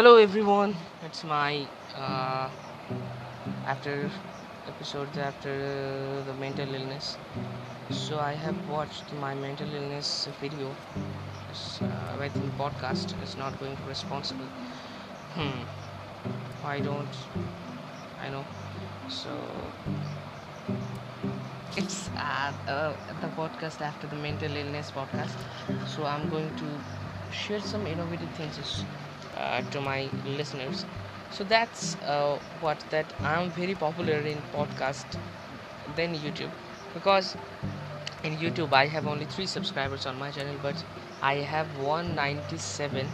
Hello everyone, it's my uh, after episodes after the mental illness. So I have watched my mental illness video. It's, uh, I think podcast is not going to responsible. Hmm. Why don't I know? So it's uh, uh, the podcast after the mental illness podcast. So I'm going to share some innovative things uh, to my listeners. So that's uh, what that i'm very popular in podcast than youtube. Because in youtube i have only three subscribers on my channel but i have 197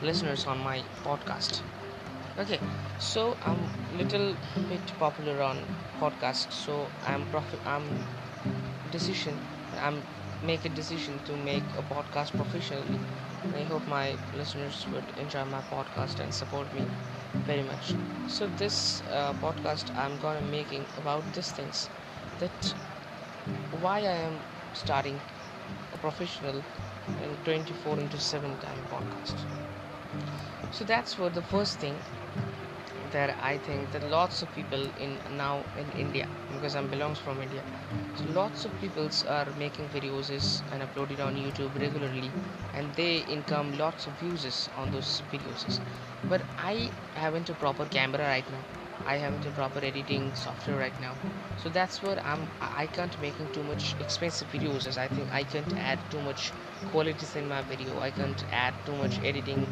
listeners on my podcast. Okay so i'm little bit popular on podcast so i'm prof- i'm decision i'm make a decision to make a podcast professionally I hope my listeners would enjoy my podcast and support me very much. So this uh, podcast I'm gonna making about these things that why I am starting a professional in 24 into 7 time podcast. So that's what the first thing that I think that lots of people in now in India because I belongs from India. So lots of peoples are making videos and upload it on YouTube regularly and they income lots of views on those videos. But I haven't a proper camera right now. I haven't a proper editing software right now. So that's what I'm I can't making too much expensive videos as I think I can't add too much qualities in my video. I can't add too much editing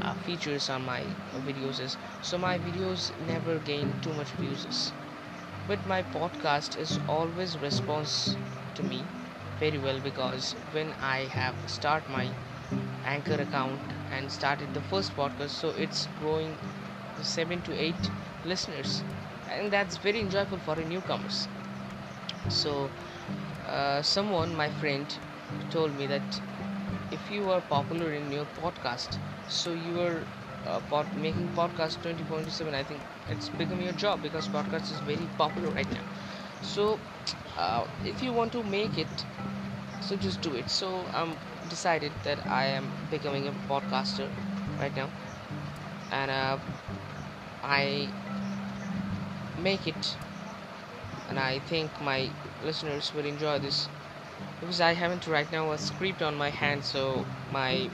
uh, features on my videos is so my videos never gain too much views. But my podcast is always response to me very well because when i have start my anchor account and started the first podcast so it's growing 7 to 8 listeners. And that's very enjoyable for a newcomers. So uh, someone my friend told me that if you are popular in your podcast so you are uh, pod- making podcast 20.7 i think it's becoming your job because podcast is very popular right now. So uh, if you want to make it so just do it. So i'm decided that i am becoming a podcaster right now. And uh, i make it. And i think my listeners will enjoy this because I haven't right now a script on my hand, so my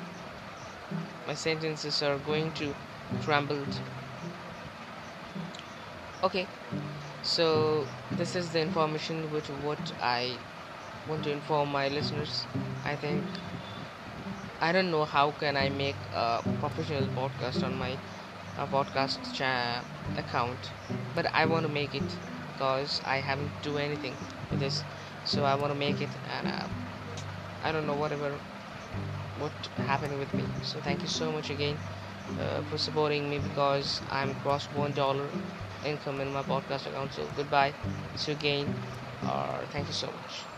my sentences are going to crumble. Okay, so this is the information which what I want to inform my listeners. I think I don't know how can I make a professional podcast on my uh, podcast cha- account, but I want to make it because I haven't do anything with this so i want to make it and uh, i don't know whatever what happened with me. So thank you so much again uh, for supporting me because i'm cross one dollar income in my podcast account. So goodbye. See you again. Or uh, thank you so much